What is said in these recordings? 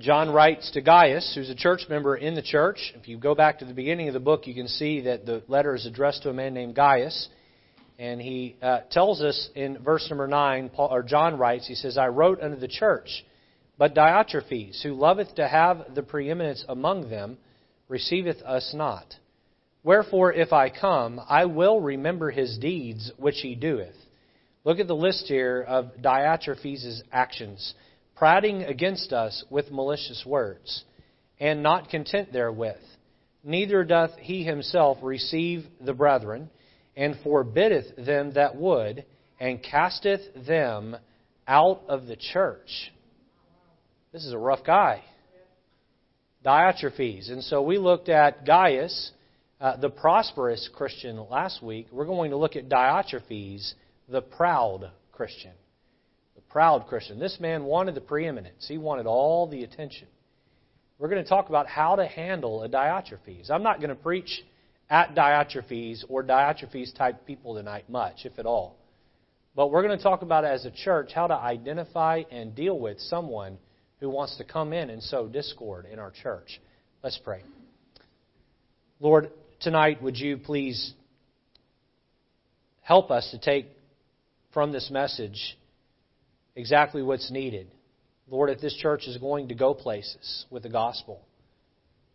John writes to Gaius, who's a church member in the church. If you go back to the beginning of the book, you can see that the letter is addressed to a man named Gaius. And he uh, tells us in verse number 9, Paul, or John writes, he says, I wrote unto the church, but Diotrephes, who loveth to have the preeminence among them, receiveth us not. Wherefore, if I come, I will remember his deeds which he doeth. Look at the list here of Diotrephes' actions prating against us with malicious words, and not content therewith. Neither doth he himself receive the brethren, and forbiddeth them that would, and casteth them out of the church. This is a rough guy. Diotrephes. And so we looked at Gaius, uh, the prosperous Christian, last week. We're going to look at Diotrephes, the proud Christian proud Christian. This man wanted the preeminence, he wanted all the attention. We're going to talk about how to handle a Diotrephes. I'm not going to preach at Diotrephes or Diotrephes type people tonight much, if at all. But we're going to talk about as a church how to identify and deal with someone who wants to come in and sow discord in our church. Let's pray. Lord, tonight would you please help us to take from this message exactly what's needed. Lord, if this church is going to go places with the gospel,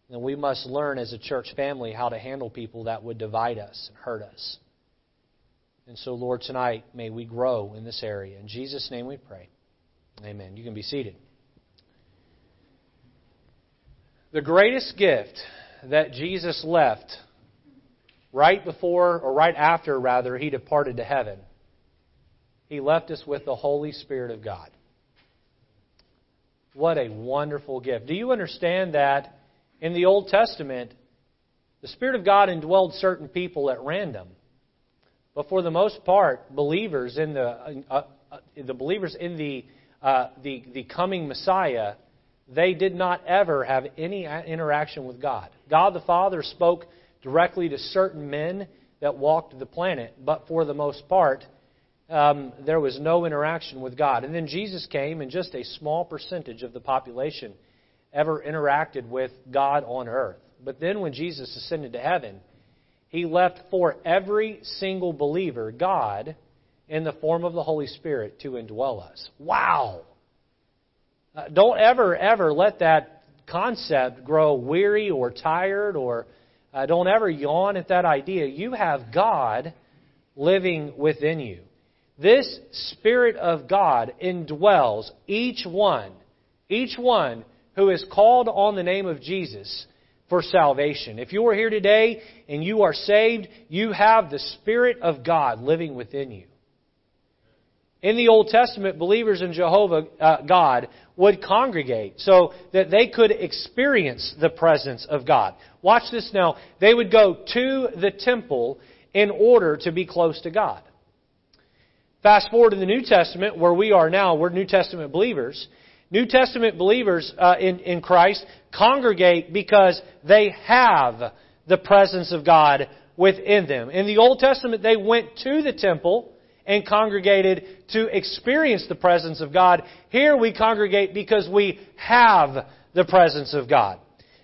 then we must learn as a church family how to handle people that would divide us and hurt us. And so, Lord, tonight, may we grow in this area. In Jesus' name we pray. Amen. You can be seated. The greatest gift that Jesus left right before, or right after, rather, he departed to heaven he left us with the Holy Spirit of God. What a wonderful gift. Do you understand that in the Old Testament, the Spirit of God indwelled certain people at random? But for the most part, believers in the, uh, uh, the believers in the, uh, the, the coming Messiah, they did not ever have any interaction with God. God the Father spoke directly to certain men that walked the planet, but for the most part, um, there was no interaction with God. And then Jesus came, and just a small percentage of the population ever interacted with God on earth. But then when Jesus ascended to heaven, he left for every single believer God in the form of the Holy Spirit to indwell us. Wow! Uh, don't ever, ever let that concept grow weary or tired or uh, don't ever yawn at that idea. You have God living within you. This Spirit of God indwells each one, each one who is called on the name of Jesus for salvation. If you are here today and you are saved, you have the Spirit of God living within you. In the Old Testament, believers in Jehovah uh, God would congregate so that they could experience the presence of God. Watch this now. They would go to the temple in order to be close to God. Fast forward to the New Testament, where we are now, we're New Testament believers. New Testament believers uh, in, in Christ congregate because they have the presence of God within them. In the Old Testament, they went to the temple and congregated to experience the presence of God. Here we congregate because we have the presence of God.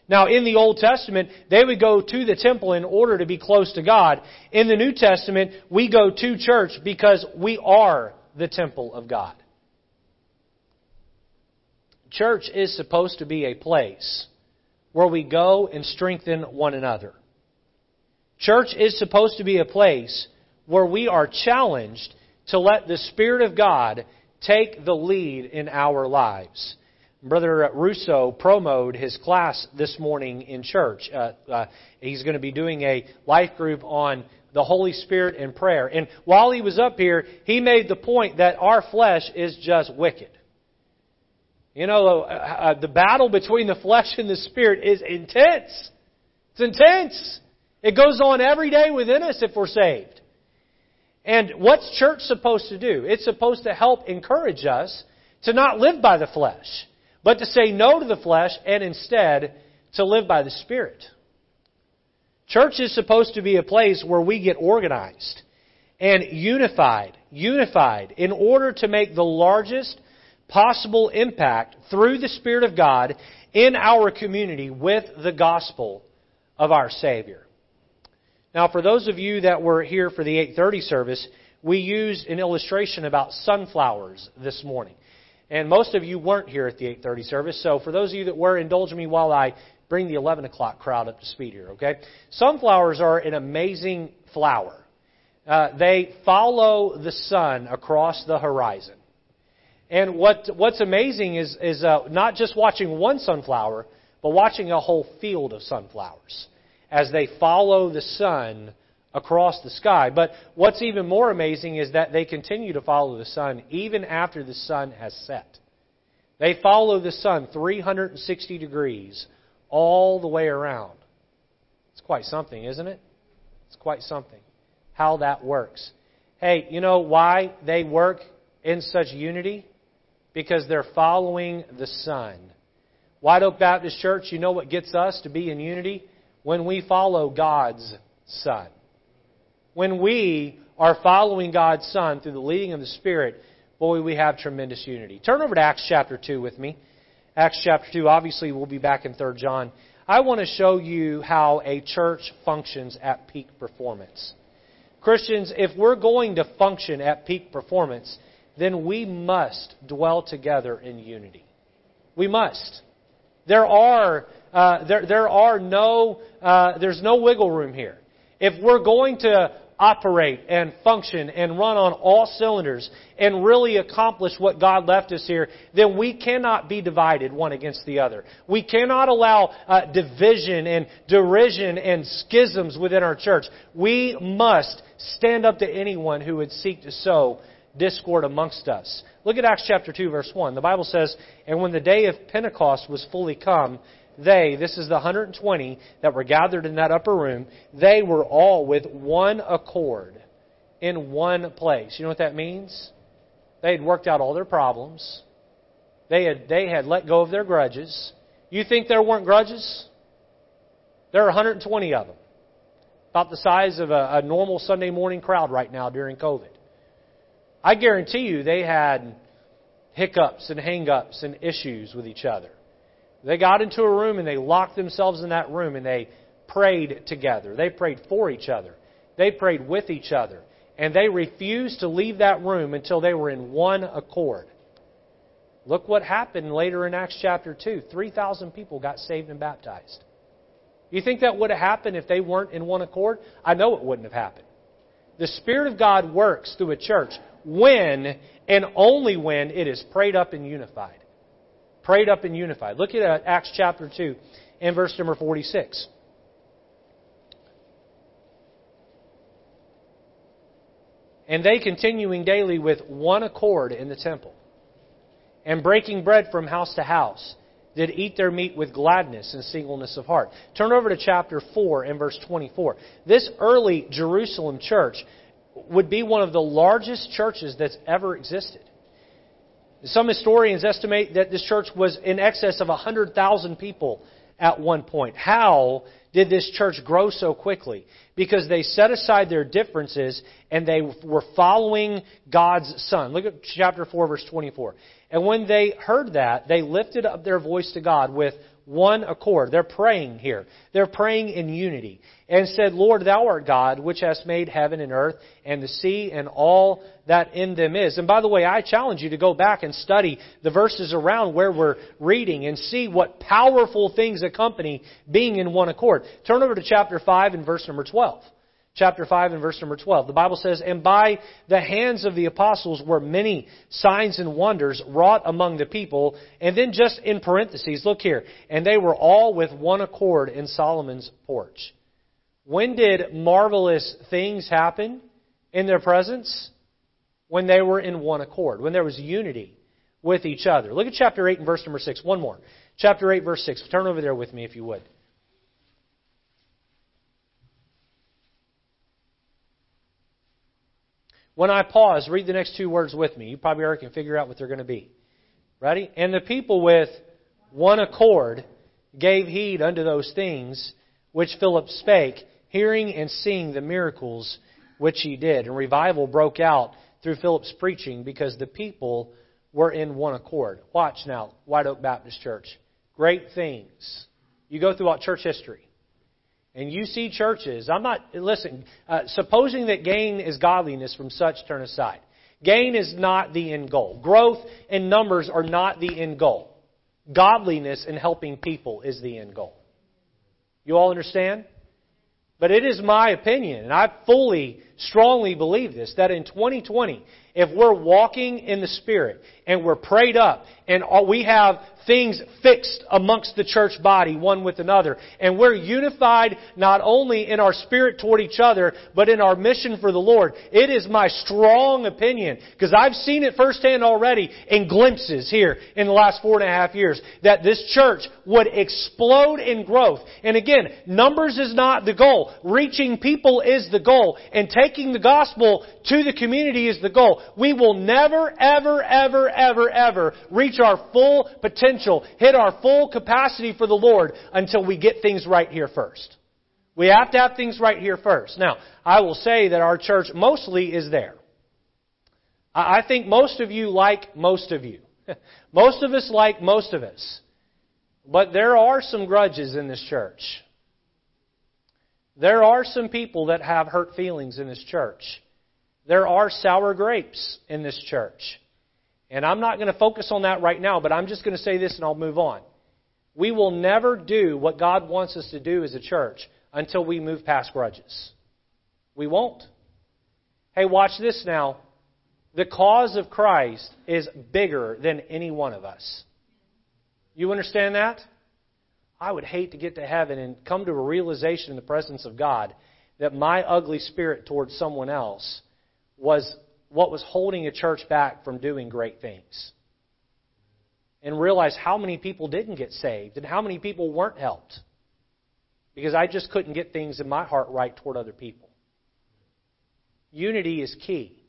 Now, in the Old Testament, they would go to the temple in order to be close to God. In the New Testament, we go to church because we are the temple of God. Church is supposed to be a place where we go and strengthen one another. Church is supposed to be a place where we are challenged to let the Spirit of God take the lead in our lives. Brother Russo promoted his class this morning in church. Uh, uh, he's going to be doing a life group on the Holy Spirit and prayer. And while he was up here, he made the point that our flesh is just wicked. You know, uh, uh the battle between the flesh and the spirit is intense. It's intense. It goes on every day within us if we're saved. And what's church supposed to do? It's supposed to help encourage us to not live by the flesh but to say no to the flesh and instead to live by the Spirit. Church is supposed to be a place where we get organized and unified, unified in order to make the largest possible impact through the Spirit of God in our community with the gospel of our Savior. Now, for those of you that were here for the 8:30 service, we used an illustration about sunflowers this morning. And most of you weren't here at the 8:30 service, so for those of you that were, indulge me while I bring the 11 o'clock crowd up to speed here. Okay? Sunflowers are an amazing flower. Uh, they follow the sun across the horizon. And what, what's amazing is, is uh, not just watching one sunflower, but watching a whole field of sunflowers as they follow the sun across the sky. But what's even more amazing is that they continue to follow the sun even after the sun has set. They follow the sun 360 degrees all the way around. It's quite something, isn't it? It's quite something how that works. Hey, you know why they work in such unity? Because they're following the sun. White Oak Baptist Church, you know what gets us to be in unity? When we follow God's Son. When we are following God's Son through the leading of the Spirit, boy, we have tremendous unity. Turn over to Acts chapter 2 with me. Acts chapter 2, obviously, we'll be back in 3 John. I want to show you how a church functions at peak performance. Christians, if we're going to function at peak performance, then we must dwell together in unity. We must. There are, uh, there, there are no, uh, there's no wiggle room here. If we're going to operate and function and run on all cylinders and really accomplish what God left us here, then we cannot be divided one against the other. We cannot allow uh, division and derision and schisms within our church. We must stand up to anyone who would seek to sow discord amongst us. Look at Acts chapter 2 verse 1. The Bible says, And when the day of Pentecost was fully come, they, this is the 120 that were gathered in that upper room, they were all with one accord in one place. You know what that means? They had worked out all their problems. They had, they had let go of their grudges. You think there weren't grudges? There are 120 of them. About the size of a, a normal Sunday morning crowd right now during COVID. I guarantee you they had hiccups and hangups and issues with each other. They got into a room and they locked themselves in that room and they prayed together. They prayed for each other. They prayed with each other. And they refused to leave that room until they were in one accord. Look what happened later in Acts chapter 2. 3,000 people got saved and baptized. You think that would have happened if they weren't in one accord? I know it wouldn't have happened. The Spirit of God works through a church when and only when it is prayed up and unified prayed up and unified. Look at uh, Acts chapter 2 and verse number 46. And they continuing daily with one accord in the temple, and breaking bread from house to house, did eat their meat with gladness and singleness of heart. Turn over to chapter 4 and verse 24. This early Jerusalem church would be one of the largest churches that's ever existed. Some historians estimate that this church was in excess of 100,000 people at one point. How did this church grow so quickly? Because they set aside their differences and they were following God's Son. Look at chapter 4, verse 24. And when they heard that, they lifted up their voice to God with one accord. They're praying here. They're praying in unity. And said, Lord, thou art God, which hast made heaven and earth and the sea and all that in them is. And by the way, I challenge you to go back and study the verses around where we're reading and see what powerful things accompany being in one accord. Turn over to chapter 5 and verse number 12 chapter 5 and verse number 12. The Bible says, And by the hands of the apostles were many signs and wonders wrought among the people. And then just in parentheses, look here. And they were all with one accord in Solomon's porch. When did marvelous things happen in their presence? When they were in one accord, when there was unity with each other. Look at chapter 8 and verse number 6. One more. Chapter 8, verse 6. Turn over there with me if you would. When I pause, read the next two words with me. You probably already can figure out what they're going to be. Ready? And the people with one accord gave heed unto those things which Philip spake, hearing and seeing the miracles which he did. And revival broke out through Philip's preaching because the people we're in one accord. Watch now, White Oak Baptist Church. Great things. You go throughout church history. And you see churches, I'm not, listen, uh, supposing that gain is godliness from such turn aside. Gain is not the end goal. Growth and numbers are not the end goal. Godliness and helping people is the end goal. You all understand? But it is my opinion, and I fully, strongly believe this, that in 2020, if we're walking in the Spirit and we're prayed up and we have things fixed amongst the church body one with another. And we're unified not only in our spirit toward each other, but in our mission for the Lord. It is my strong opinion, because I've seen it firsthand already in glimpses here in the last four and a half years, that this church would explode in growth. And again, numbers is not the goal. Reaching people is the goal. And taking the gospel to the community is the goal. We will never, ever, ever, ever, ever reach our full potential, hit our full capacity for the Lord until we get things right here first. We have to have things right here first. Now, I will say that our church mostly is there. I think most of you like most of you. most of us like most of us. But there are some grudges in this church. There are some people that have hurt feelings in this church. There are sour grapes in this church. And I'm not going to focus on that right now, but I'm just going to say this and I'll move on. We will never do what God wants us to do as a church until we move past grudges. We won't. Hey, watch this now. The cause of Christ is bigger than any one of us. You understand that? I would hate to get to heaven and come to a realization in the presence of God that my ugly spirit towards someone else was what was holding a church back from doing great things. And realize how many people didn't get saved and how many people weren't helped. Because I just couldn't get things in my heart right toward other people. Unity is key.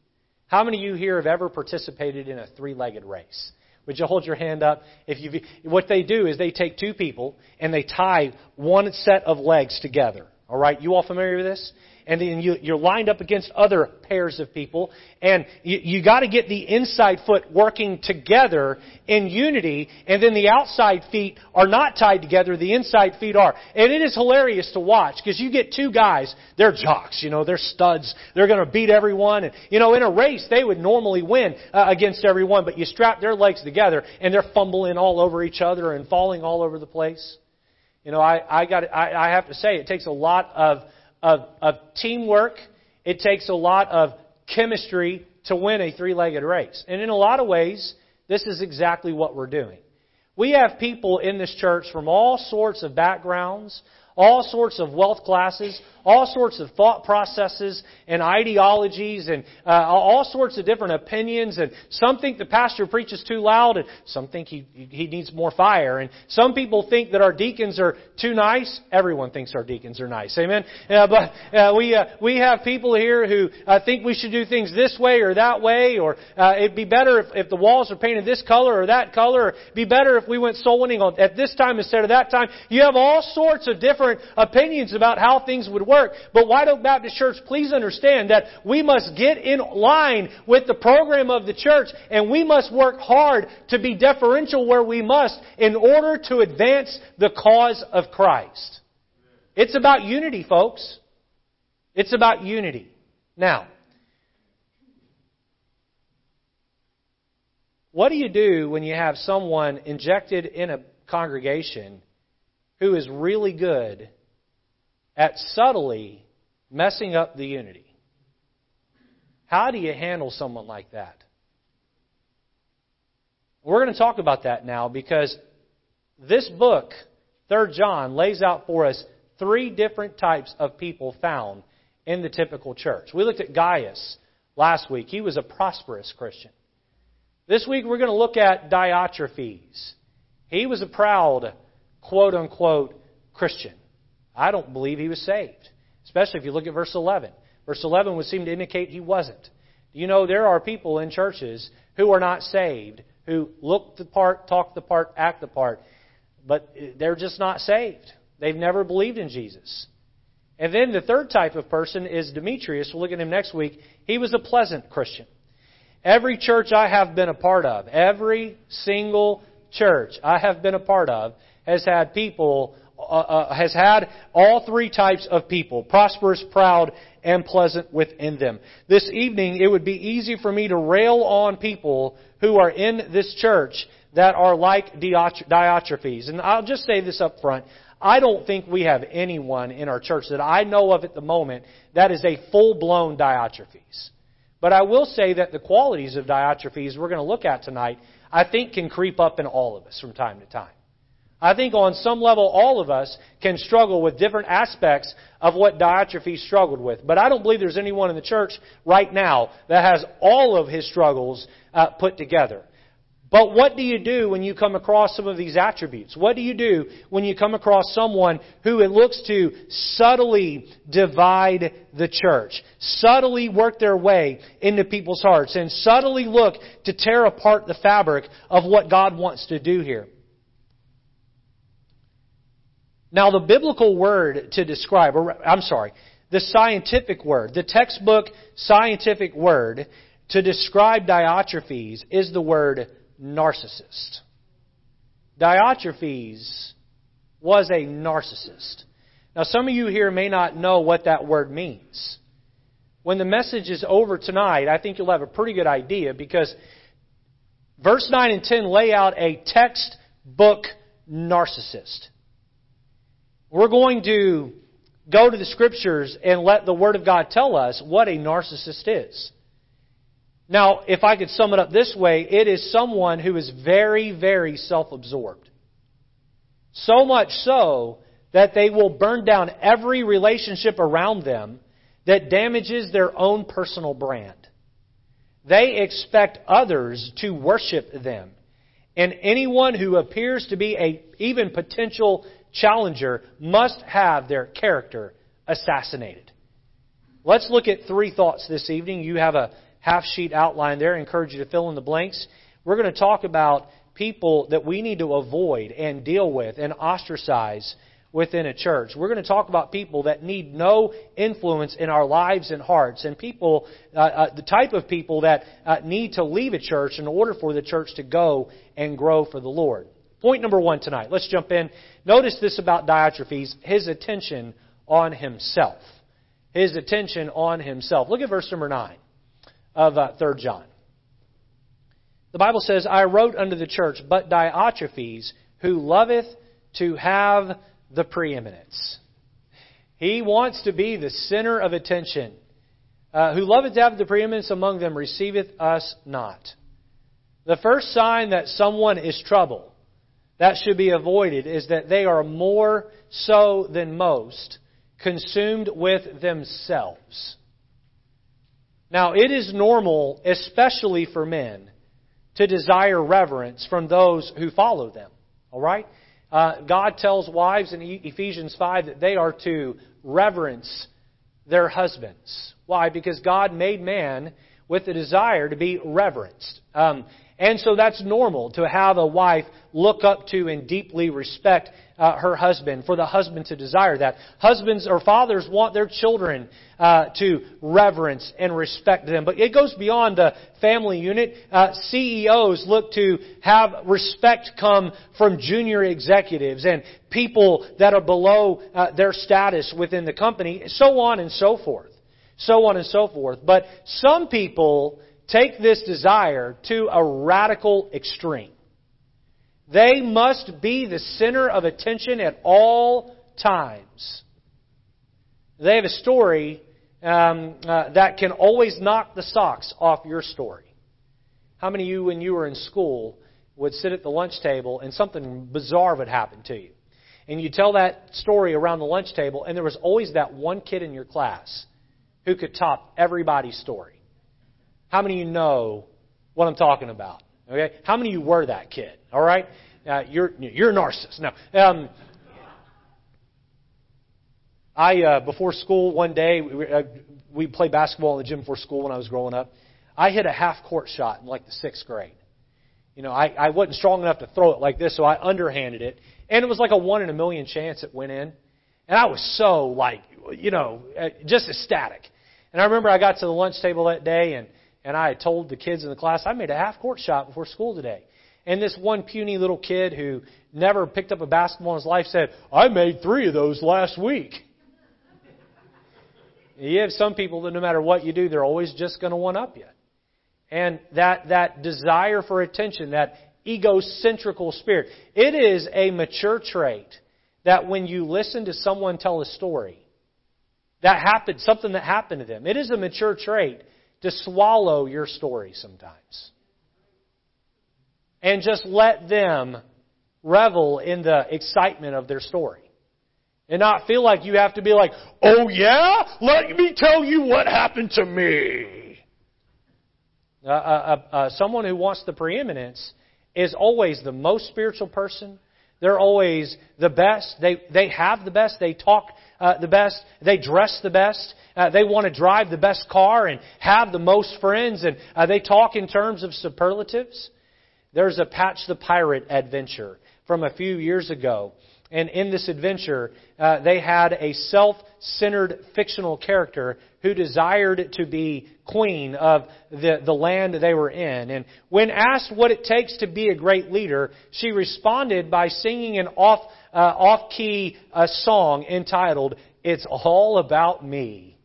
How many of you here have ever participated in a three legged race? Would you hold your hand up? If you what they do is they take two people and they tie one set of legs together. All right, you all familiar with this? And then you, you're lined up against other pairs of people, and you, you got to get the inside foot working together in unity, and then the outside feet are not tied together, the inside feet are. And it is hilarious to watch, because you get two guys, they're jocks, you know, they're studs, they're going to beat everyone, and, you know, in a race, they would normally win uh, against everyone, but you strap their legs together, and they're fumbling all over each other and falling all over the place. You know, I, I got, I, I have to say, it takes a lot of of, of teamwork. It takes a lot of chemistry to win a three legged race. And in a lot of ways, this is exactly what we're doing. We have people in this church from all sorts of backgrounds, all sorts of wealth classes, all sorts of thought processes and ideologies and uh, all sorts of different opinions. And some think the pastor preaches too loud, and some think he, he needs more fire. And some people think that our deacons are too nice. Everyone thinks our deacons are nice. Amen? Uh, but uh, we, uh, we have people here who uh, think we should do things this way or that way, or uh, it'd be better if, if the walls are painted this color or that color, or it'd be better if we went soul winning at this time instead of that time. You have all sorts of different opinions about how things would work work. But White Oak Baptist Church, please understand that we must get in line with the program of the church and we must work hard to be deferential where we must in order to advance the cause of Christ. It's about unity, folks. It's about unity. Now, what do you do when you have someone injected in a congregation who is really good at subtly messing up the unity. How do you handle someone like that? We're going to talk about that now because this book, 3 John, lays out for us three different types of people found in the typical church. We looked at Gaius last week. He was a prosperous Christian. This week we're going to look at Diotrephes. He was a proud, quote unquote, Christian. I don't believe he was saved, especially if you look at verse 11. Verse 11 would seem to indicate he wasn't. Do you know, there are people in churches who are not saved, who look the part, talk the part, act the part, but they're just not saved. They've never believed in Jesus. And then the third type of person is Demetrius. We'll look at him next week. He was a pleasant Christian. Every church I have been a part of, every single church I have been a part of, has had people, uh, uh, has had all three types of people prosperous, proud, and pleasant within them. This evening, it would be easy for me to rail on people who are in this church that are like Diotrephes. And I'll just say this up front. I don't think we have anyone in our church that I know of at the moment that is a full-blown Diotrephes. But I will say that the qualities of Diotrephes we're going to look at tonight, I think can creep up in all of us from time to time. I think on some level all of us can struggle with different aspects of what Diotrephes struggled with. But I don't believe there's anyone in the church right now that has all of his struggles uh, put together. But what do you do when you come across some of these attributes? What do you do when you come across someone who it looks to subtly divide the church, subtly work their way into people's hearts, and subtly look to tear apart the fabric of what God wants to do here? Now, the biblical word to describe, or I'm sorry, the scientific word, the textbook scientific word to describe Diotrephes is the word narcissist. Diotrephes was a narcissist. Now, some of you here may not know what that word means. When the message is over tonight, I think you'll have a pretty good idea because verse 9 and 10 lay out a textbook narcissist. We're going to go to the scriptures and let the Word of God tell us what a narcissist is. Now, if I could sum it up this way, it is someone who is very, very self absorbed. So much so that they will burn down every relationship around them that damages their own personal brand. They expect others to worship them. And anyone who appears to be a even potential challenger must have their character assassinated. Let's look at three thoughts this evening. You have a half sheet outline there. I encourage you to fill in the blanks. We're going to talk about people that we need to avoid and deal with and ostracize within a church. We're going to talk about people that need no influence in our lives and hearts, and people, uh, uh, the type of people that uh, need to leave a church in order for the church to go and grow for the Lord. Point number one tonight. Let's jump in. Notice this about Diotrephes his attention on himself. His attention on himself. Look at verse number 9 of uh, 3 John. The Bible says, I wrote unto the church, but Diotrephes, who loveth to have the preeminence. He wants to be the center of attention. Uh, who loveth to have the preeminence among them receiveth us not. The first sign that someone is trouble, that should be avoided, is that they are more so than most consumed with themselves. Now, it is normal, especially for men, to desire reverence from those who follow them. All right? Uh, God tells wives in Ephesians 5 that they are to reverence their husbands. Why? Because God made man with the desire to be reverenced. Um, and so that's normal to have a wife look up to and deeply respect uh, her husband, for the husband to desire that. Husbands or fathers want their children uh, to reverence and respect them. But it goes beyond the family unit. Uh, CEOs look to have respect come from junior executives and people that are below uh, their status within the company, so on and so forth. So on and so forth. But some people take this desire to a radical extreme. They must be the center of attention at all times. They have a story um, uh, that can always knock the socks off your story. How many of you, when you were in school, would sit at the lunch table and something bizarre would happen to you? And you tell that story around the lunch table, and there was always that one kid in your class who could top everybody's story. How many of you know what I'm talking about? Okay? How many of you were that kid? All right? Uh, you're, you're a narcissist. No. Um, I, uh, before school one day, we, uh, played basketball in the gym before school when I was growing up. I hit a half court shot in like the sixth grade. You know, I, I wasn't strong enough to throw it like this, so I underhanded it. And it was like a one in a million chance it went in. And I was so like, you know, uh, just ecstatic. And I remember I got to the lunch table that day and and I had told the kids in the class I made a half court shot before school today. And this one puny little kid who never picked up a basketball in his life said, I made three of those last week. You have some people that no matter what you do, they're always just going to one up you. And that, that desire for attention, that egocentrical spirit, it is a mature trait that when you listen to someone tell a story, that happened, something that happened to them, it is a mature trait to swallow your story sometimes. And just let them revel in the excitement of their story. And not feel like you have to be like, oh yeah? Let me tell you what happened to me. Uh, uh, uh, someone who wants the preeminence is always the most spiritual person. They're always the best. They, they have the best. They talk uh, the best. They dress the best. Uh, they want to drive the best car and have the most friends. And uh, they talk in terms of superlatives. There's a Patch the Pirate adventure from a few years ago and in this adventure, uh, they had a self centered fictional character who desired to be queen of the, the land they were in. And when asked what it takes to be a great leader, she responded by singing an off, uh, off key uh, song entitled, It's All About Me.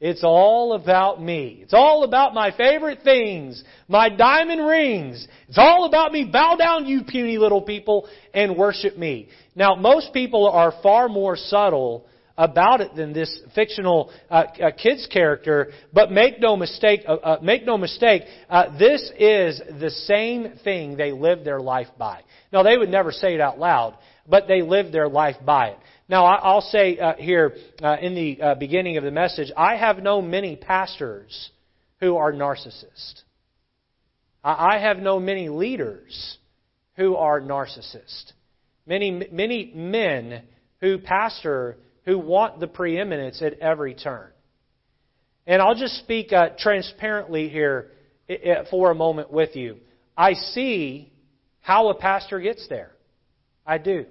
It's all about me. It's all about my favorite things, my diamond rings. It's all about me. Bow down, you puny little people, and worship me. Now, most people are far more subtle about it than this fictional uh, uh, kids character. But make no mistake, uh, uh make no mistake, uh, this is the same thing they live their life by. Now, they would never say it out loud, but they live their life by it. Now, I'll say uh, here in the beginning of the message, I have known many pastors who are narcissists. I have known many leaders who are narcissists. Many, many men who pastor who want the preeminence at every turn. And I'll just speak uh, transparently here for a moment with you. I see how a pastor gets there. I do.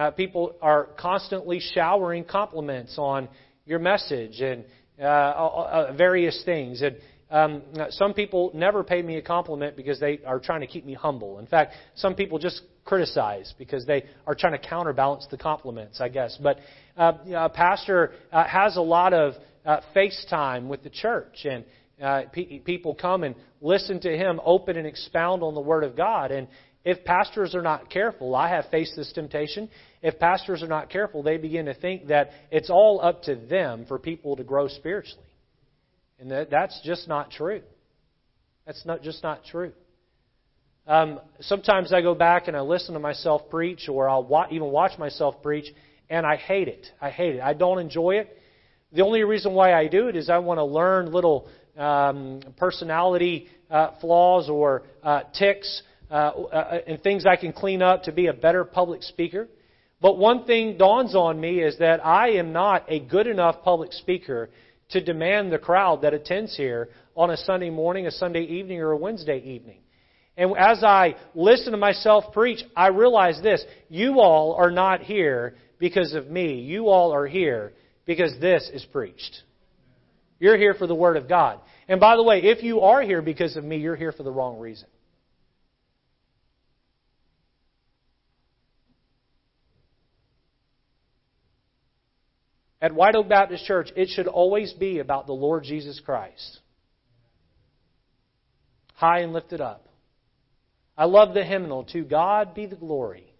Uh, people are constantly showering compliments on your message and uh, various things. And um, some people never pay me a compliment because they are trying to keep me humble. In fact, some people just criticize because they are trying to counterbalance the compliments, I guess. But uh, a pastor uh, has a lot of uh, face time with the church, and uh, pe- people come and listen to him open and expound on the Word of God. And if pastors are not careful, I have faced this temptation. If pastors are not careful, they begin to think that it's all up to them for people to grow spiritually. And that, that's just not true. That's not just not true. Um, sometimes I go back and I listen to myself preach, or I'll wa- even watch myself preach, and I hate it. I hate it. I don't enjoy it. The only reason why I do it is I want to learn little um, personality uh, flaws or uh, tics uh, uh, and things I can clean up to be a better public speaker. But one thing dawns on me is that I am not a good enough public speaker to demand the crowd that attends here on a Sunday morning, a Sunday evening, or a Wednesday evening. And as I listen to myself preach, I realize this. You all are not here because of me. You all are here because this is preached. You're here for the Word of God. And by the way, if you are here because of me, you're here for the wrong reason. At White Oak Baptist Church, it should always be about the Lord Jesus Christ. High and lifted up. I love the hymnal, To God be the glory.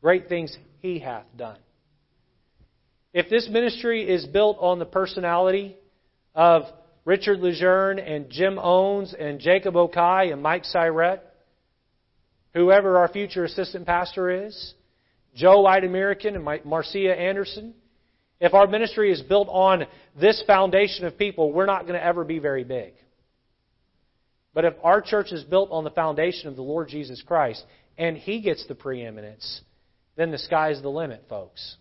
Great things He hath done. If this ministry is built on the personality of Richard Lejeune and Jim Owens and Jacob Okai and Mike Siret, whoever our future assistant pastor is, Joe White American and Marcia Anderson, if our ministry is built on this foundation of people, we're not going to ever be very big. But if our church is built on the foundation of the Lord Jesus Christ and He gets the preeminence, then the sky's the limit, folks.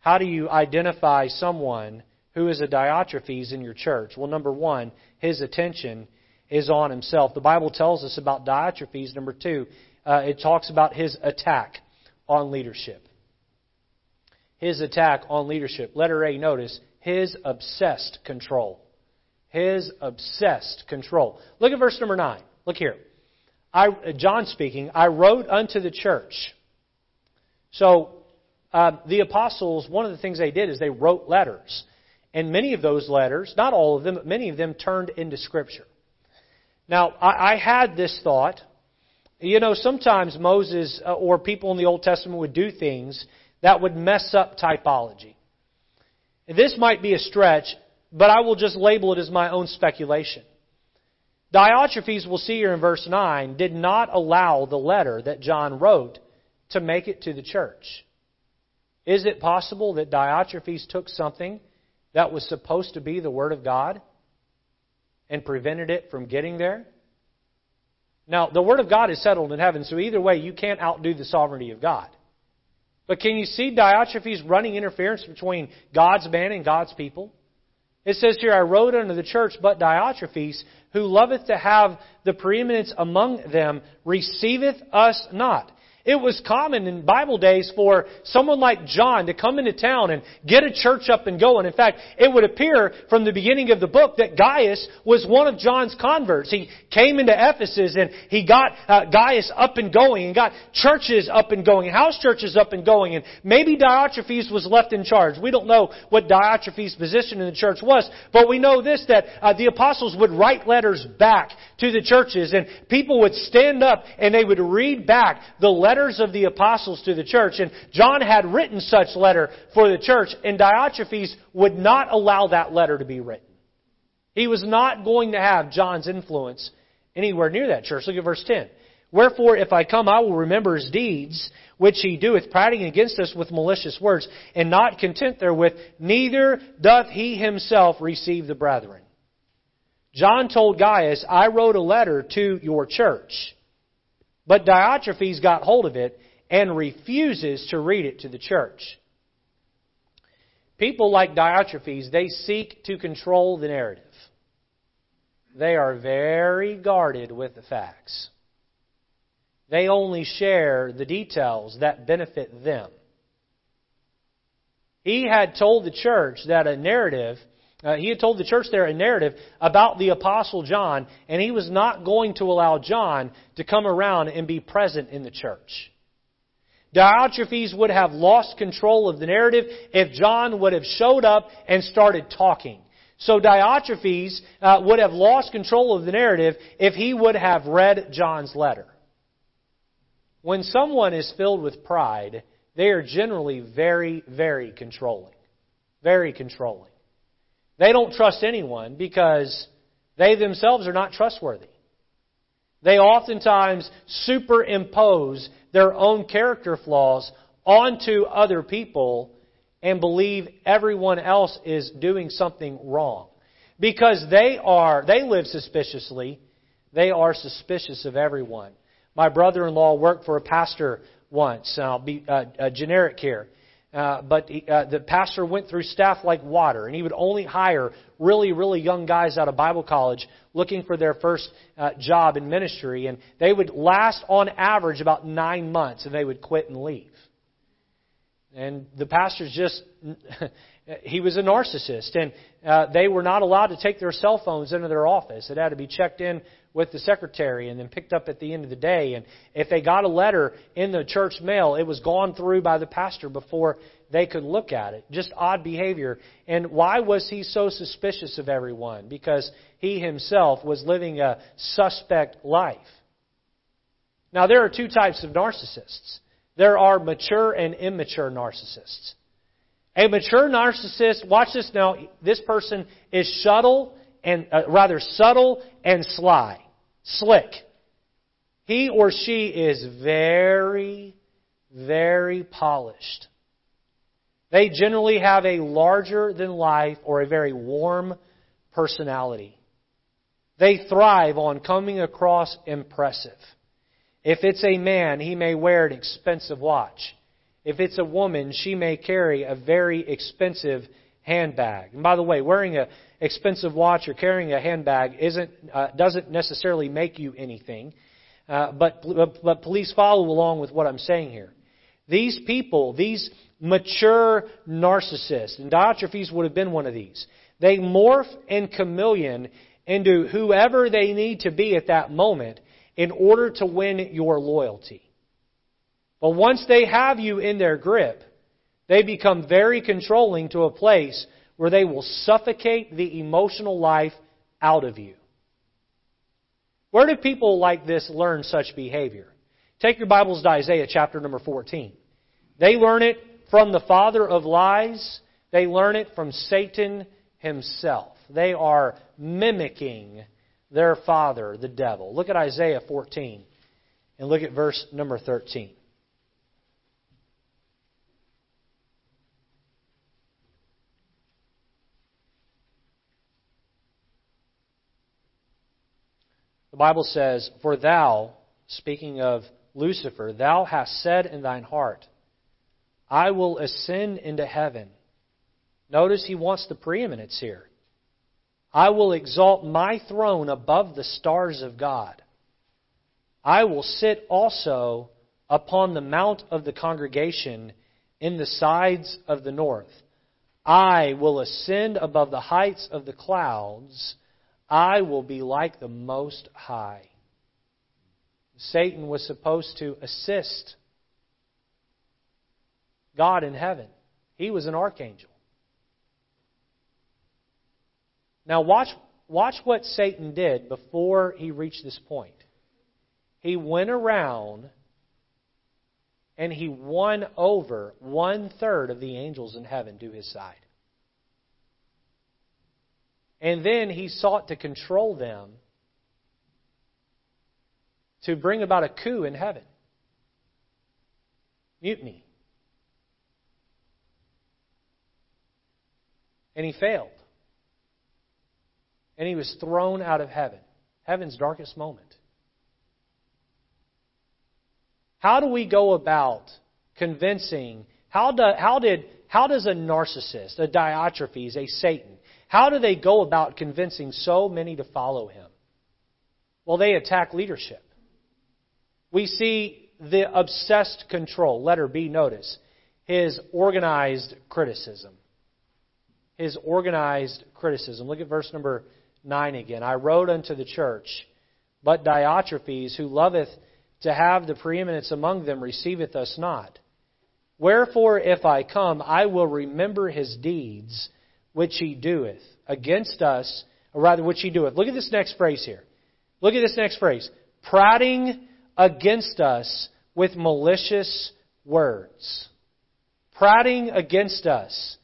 How do you identify someone who is a Diotrephes in your church? Well, number one, his attention is on himself. The Bible tells us about Diotrephes. Number two, uh, it talks about his attack on leadership his attack on leadership. Letter A, notice His obsessed control. His obsessed control. Look at verse number 9. Look here. I, John speaking, I wrote unto the church. So, uh, the apostles, one of the things they did is they wrote letters. And many of those letters, not all of them, but many of them turned into Scripture. Now, I, I had this thought. You know, sometimes Moses uh, or people in the Old Testament would do things that would mess up typology. This might be a stretch, but I will just label it as my own speculation. Diotrephes, we'll see here in verse 9, did not allow the letter that John wrote to make it to the church. Is it possible that Diotrephes took something that was supposed to be the Word of God and prevented it from getting there? Now, the Word of God is settled in heaven, so either way, you can't outdo the sovereignty of God. But can you see Diotrephes running interference between God's man and God's people? It says here, I wrote unto the church, but Diotrephes, who loveth to have the preeminence among them, receiveth us not. It was common in Bible days for someone like John to come into town and get a church up and going. In fact, it would appear from the beginning of the book that Gaius was one of John's converts. He came into Ephesus and he got uh, Gaius up and going and got churches up and going, house churches up and going, and maybe Diotrephes was left in charge. We don't know what Diotrephes' position in the church was, but we know this that uh, the apostles would write letters back to the churches and people would stand up and they would read back the letters letters of the apostles to the church, and John had written such letter for the church, and Diotrephes would not allow that letter to be written. He was not going to have John's influence anywhere near that church. Look at verse 10. Wherefore, if I come, I will remember his deeds, which he doeth, prating against us with malicious words, and not content therewith, neither doth he himself receive the brethren. John told Gaius, I wrote a letter to your church. But Diotrephes got hold of it and refuses to read it to the church. People like Diotrephes, they seek to control the narrative. They are very guarded with the facts. They only share the details that benefit them. He had told the church that a narrative uh, he had told the church there a narrative about the Apostle John, and he was not going to allow John to come around and be present in the church. Diotrephes would have lost control of the narrative if John would have showed up and started talking. So Diotrephes uh, would have lost control of the narrative if he would have read John's letter. When someone is filled with pride, they are generally very, very controlling. Very controlling. They don't trust anyone because they themselves are not trustworthy. They oftentimes superimpose their own character flaws onto other people and believe everyone else is doing something wrong. Because they are, they live suspiciously, they are suspicious of everyone. My brother-in-law worked for a pastor once, I'll be uh, generic here. Uh, but he, uh, the pastor went through staff like water, and he would only hire really, really young guys out of Bible college looking for their first uh, job in ministry, and they would last on average about nine months, and they would quit and leave. And the pastor's just, he was a narcissist, and uh, they were not allowed to take their cell phones into their office. It had to be checked in with the secretary and then picked up at the end of the day. And if they got a letter in the church mail, it was gone through by the pastor before they could look at it. Just odd behavior. And why was he so suspicious of everyone? Because he himself was living a suspect life. Now, there are two types of narcissists there are mature and immature narcissists. A mature narcissist, watch this now, this person is subtle and uh, rather subtle and sly slick. He or she is very, very polished. They generally have a larger than life or a very warm personality. They thrive on coming across impressive. If it's a man, he may wear an expensive watch. If it's a woman, she may carry a very expensive handbag. And by the way, wearing a expensive watch or carrying a handbag isn't uh, doesn't necessarily make you anything. Uh, but but please follow along with what I'm saying here. These people, these mature narcissists, and Diotrephes would have been one of these, they morph and chameleon into whoever they need to be at that moment in order to win your loyalty. But once they have you in their grip, they become very controlling to a place where they will suffocate the emotional life out of you. Where do people like this learn such behavior? Take your Bibles to Isaiah chapter number 14. They learn it from the father of lies. They learn it from Satan himself. They are mimicking their father, the devil. Look at Isaiah 14 and look at verse number 13. The Bible says, For thou, speaking of Lucifer, thou hast said in thine heart, I will ascend into heaven. Notice he wants the preeminence here. I will exalt my throne above the stars of God. I will sit also upon the mount of the congregation in the sides of the north. I will ascend above the heights of the clouds. I will be like the Most High. Satan was supposed to assist God in heaven. He was an archangel. Now watch watch what Satan did before he reached this point. He went around and he won over one third of the angels in heaven to his side. And then he sought to control them to bring about a coup in heaven. Mutiny. And he failed. And he was thrown out of heaven. Heaven's darkest moment. How do we go about convincing? How, do, how, did, how does a narcissist, a Diotrephes, a Satan, how do they go about convincing so many to follow him? Well, they attack leadership. We see the obsessed control. Letter B, notice. His organized criticism. His organized criticism. Look at verse number 9 again. I wrote unto the church, but Diotrephes, who loveth to have the preeminence among them, receiveth us not. Wherefore, if I come, I will remember his deeds which he doeth against us, or rather, which he doeth. Look at this next phrase here. Look at this next phrase. Prating against us with malicious words. Prating against us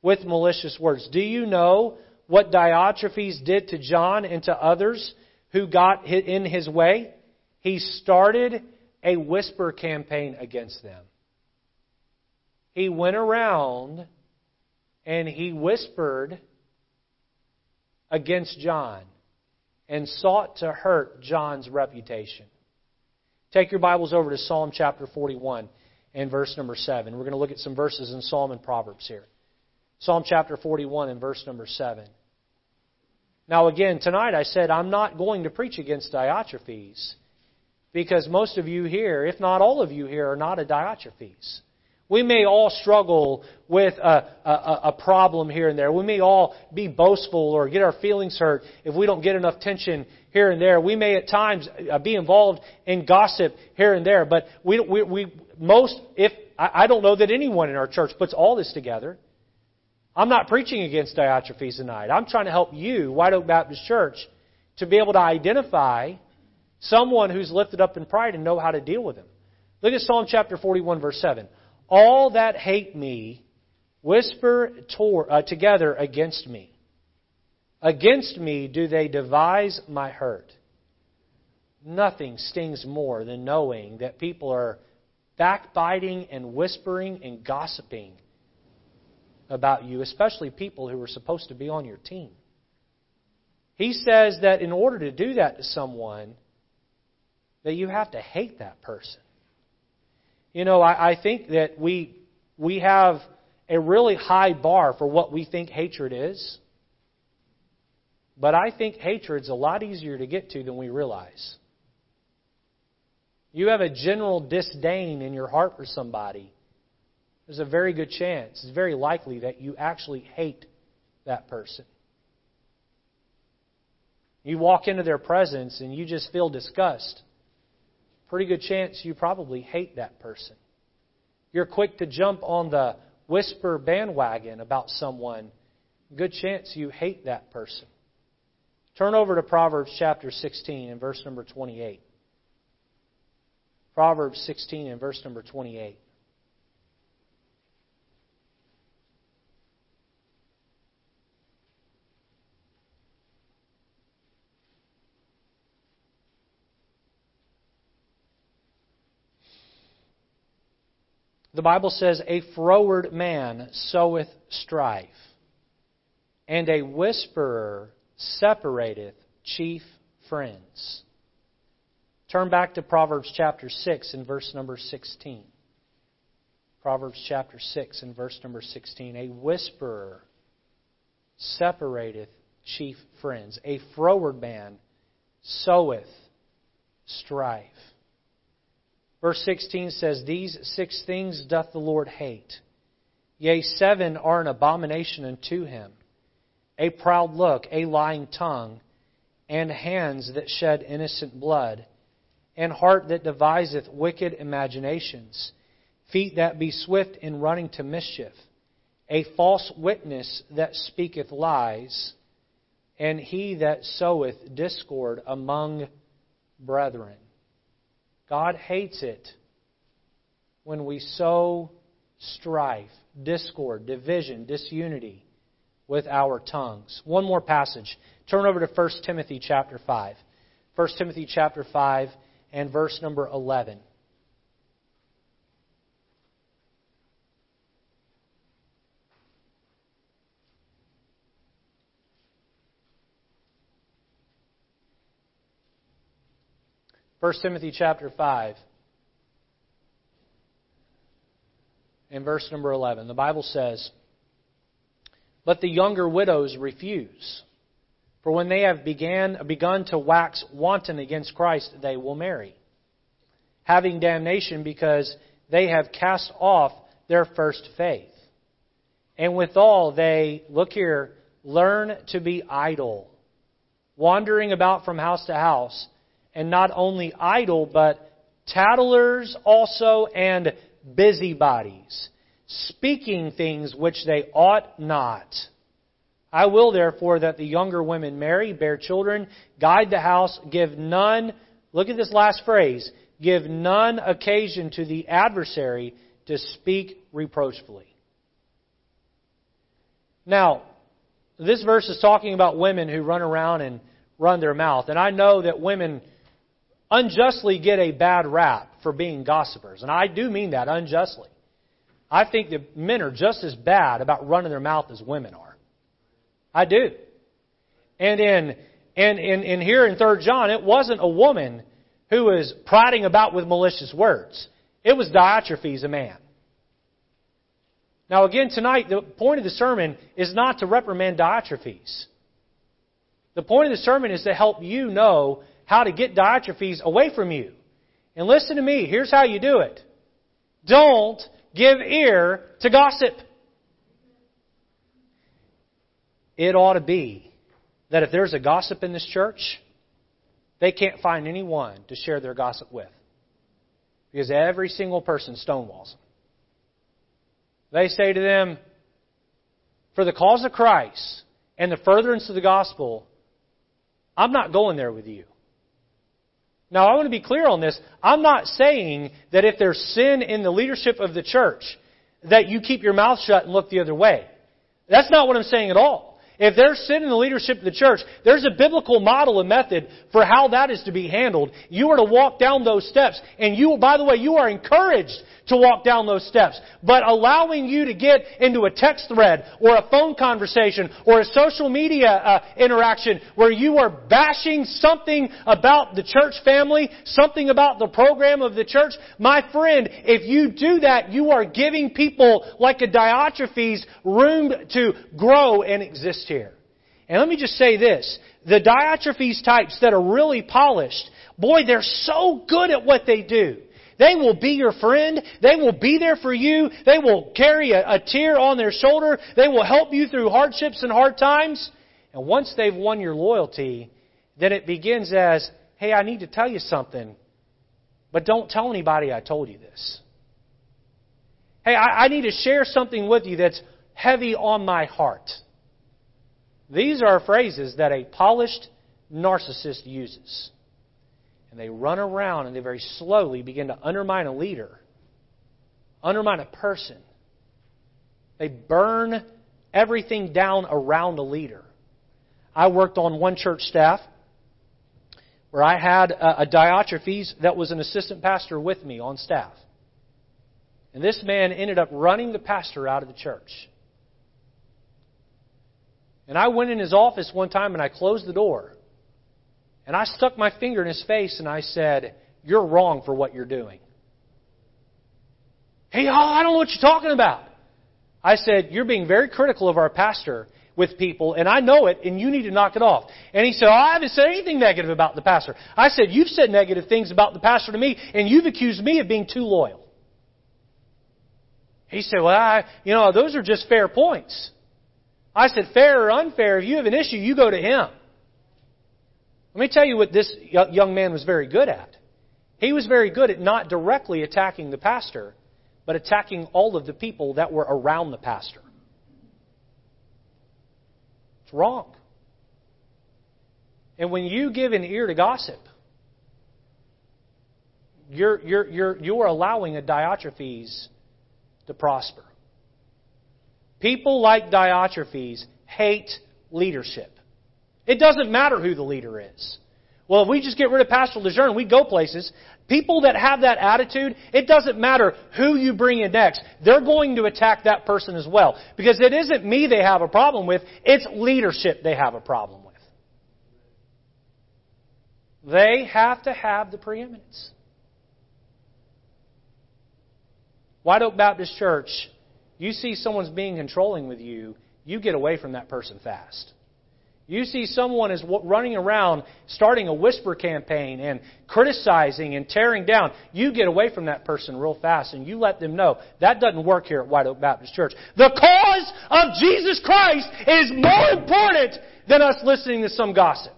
with malicious words. Do you know what Diotrephes did to John and to others who got in his way? He started a whisper campaign against them. He went around and he whispered against John and sought to hurt John's reputation. Take your Bibles over to Psalm chapter 41 and verse number 7. We're going to look at some verses in Psalm and Proverbs here. Psalm chapter 41 and verse number 7. Now, again, tonight I said I'm not going to preach against Diotrephes because most of you here, if not all of you here, are not a Diotrephes. We may all struggle with a, a, a, problem here and there. We may all be boastful or get our feelings hurt if we don't get enough tension here and there. We may at times uh, be involved in gossip here and there. But we, we, we most, if I don't know that anyone in our church puts all this together. I'm not preaching against Diotrephes tonight. I'm trying to help you, White Oak Baptist Church, to be able to identify someone who's lifted up in pride and know how to deal with him. Look at Psalm chapter 41, verse 7. All that hate me whisper tor- uh, together against me. Against me do they devise my hurt. Nothing stings more than knowing that people are backbiting and whispering and gossiping about you, especially people who are supposed to be on your team. He says that in order to do that to someone, that you have to hate that person. You know, I, I think that we we have a really high bar for what we think hatred is. But I think hatred's a lot easier to get to than we realize. you have a general disdain in your heart for somebody, there's a very good chance, it's very likely that you actually hate that person. You walk into their presence and you just feel disgust. Pretty good chance you probably hate that person. You're quick to jump on the whisper bandwagon about someone. Good chance you hate that person. Turn over to Proverbs chapter 16 and verse number 28. Proverbs 16 and verse number 28. The Bible says, A froward man soweth strife, and a whisperer separateth chief friends. Turn back to Proverbs chapter 6 and verse number 16. Proverbs chapter 6 and verse number 16. A whisperer separateth chief friends. A froward man soweth strife. Verse 16 says, These six things doth the Lord hate. Yea, seven are an abomination unto him a proud look, a lying tongue, and hands that shed innocent blood, and heart that deviseth wicked imaginations, feet that be swift in running to mischief, a false witness that speaketh lies, and he that soweth discord among brethren. God hates it when we sow strife, discord, division, disunity with our tongues. One more passage. Turn over to 1 Timothy chapter 5. 1 Timothy chapter 5 and verse number 11. First Timothy chapter 5 and verse number 11. The Bible says, but the younger widows refuse. For when they have began, begun to wax wanton against Christ, they will marry, having damnation because they have cast off their first faith. And withal, they, look here, learn to be idle, wandering about from house to house, and not only idle, but tattlers also and busybodies speaking things which they ought not. I will therefore that the younger women marry, bear children, guide the house, give none, look at this last phrase, give none occasion to the adversary to speak reproachfully. Now, this verse is talking about women who run around and run their mouth. And I know that women unjustly get a bad rap for being gossipers. And I do mean that unjustly. I think that men are just as bad about running their mouth as women are. I do. And in and in, in here in Third John, it wasn't a woman who was prating about with malicious words. It was Diotrephes, a man. Now again tonight, the point of the sermon is not to reprimand Diotrephes. The point of the sermon is to help you know how to get Diotrephes away from you. And listen to me, here's how you do it. Don't give ear to gossip. It ought to be that if there's a gossip in this church, they can't find anyone to share their gossip with. Because every single person stonewalls them. They say to them, for the cause of Christ and the furtherance of the gospel, I'm not going there with you. Now, I want to be clear on this. I'm not saying that if there's sin in the leadership of the church, that you keep your mouth shut and look the other way. That's not what I'm saying at all. If there's sin in the leadership of the church, there's a biblical model and method for how that is to be handled. You are to walk down those steps. And you, by the way, you are encouraged to walk down those steps. But allowing you to get into a text thread or a phone conversation or a social media uh, interaction where you are bashing something about the church family, something about the program of the church, my friend, if you do that, you are giving people like a Diotrephes room to grow and exist here. And let me just say this. The Diotrephes types that are really polished Boy, they're so good at what they do. They will be your friend. They will be there for you. They will carry a, a tear on their shoulder. They will help you through hardships and hard times. And once they've won your loyalty, then it begins as, hey, I need to tell you something, but don't tell anybody I told you this. Hey, I, I need to share something with you that's heavy on my heart. These are phrases that a polished narcissist uses. And they run around and they very slowly begin to undermine a leader, undermine a person. They burn everything down around a leader. I worked on one church staff where I had a, a Diotrephes that was an assistant pastor with me on staff. And this man ended up running the pastor out of the church. And I went in his office one time and I closed the door. And I stuck my finger in his face and I said, You're wrong for what you're doing. Hey, I don't know what you're talking about. I said, You're being very critical of our pastor with people, and I know it, and you need to knock it off. And he said, oh, I haven't said anything negative about the pastor. I said, You've said negative things about the pastor to me, and you've accused me of being too loyal. He said, Well, I, you know, those are just fair points. I said, Fair or unfair, if you have an issue, you go to him. Let me tell you what this young man was very good at. He was very good at not directly attacking the pastor, but attacking all of the people that were around the pastor. It's wrong. And when you give an ear to gossip, you're, you're, you're, you're allowing a Diotrephes to prosper. People like Diotrephes hate leadership. It doesn't matter who the leader is. Well, if we just get rid of Pastor Lejeune, we go places. People that have that attitude, it doesn't matter who you bring in next. They're going to attack that person as well. Because it isn't me they have a problem with, it's leadership they have a problem with. They have to have the preeminence. White Oak Baptist Church, you see someone's being controlling with you, you get away from that person fast. You see someone is running around starting a whisper campaign and criticizing and tearing down. You get away from that person real fast and you let them know that doesn't work here at White Oak Baptist Church. The cause of Jesus Christ is more important than us listening to some gossip.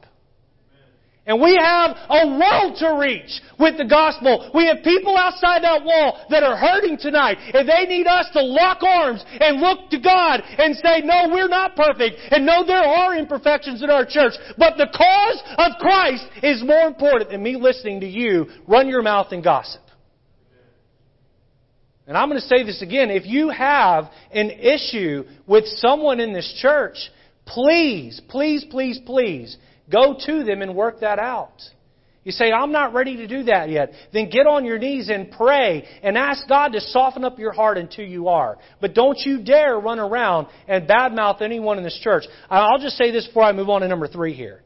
And we have a world to reach with the gospel. We have people outside that wall that are hurting tonight. And they need us to lock arms and look to God and say, no, we're not perfect. And no, there are imperfections in our church. But the cause of Christ is more important than me listening to you run your mouth and gossip. And I'm going to say this again. If you have an issue with someone in this church, please, please, please, please Go to them and work that out. You say, I'm not ready to do that yet. Then get on your knees and pray and ask God to soften up your heart until you are. But don't you dare run around and badmouth anyone in this church. I'll just say this before I move on to number three here.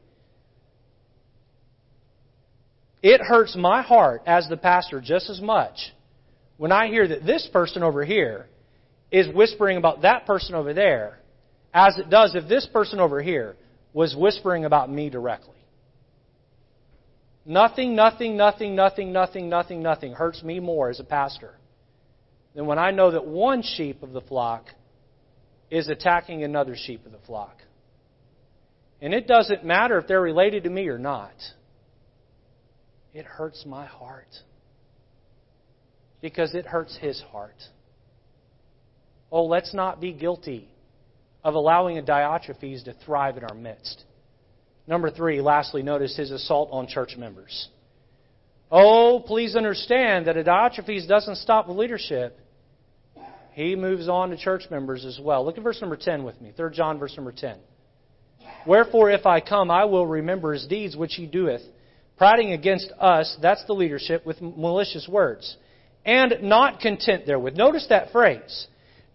It hurts my heart as the pastor just as much when I hear that this person over here is whispering about that person over there as it does if this person over here was whispering about me directly. Nothing, nothing, nothing, nothing, nothing, nothing, nothing hurts me more as a pastor than when I know that one sheep of the flock is attacking another sheep of the flock. And it doesn't matter if they're related to me or not. It hurts my heart. Because it hurts his heart. Oh, let's not be guilty of allowing a Diotrephes to thrive in our midst. Number three, lastly, notice his assault on church members. Oh, please understand that a Diotrephes doesn't stop with leadership. He moves on to church members as well. Look at verse number 10 with me. 3 John, verse number 10. Wherefore, if I come, I will remember his deeds which he doeth, prating against us, that's the leadership, with malicious words, and not content therewith. Notice that phrase.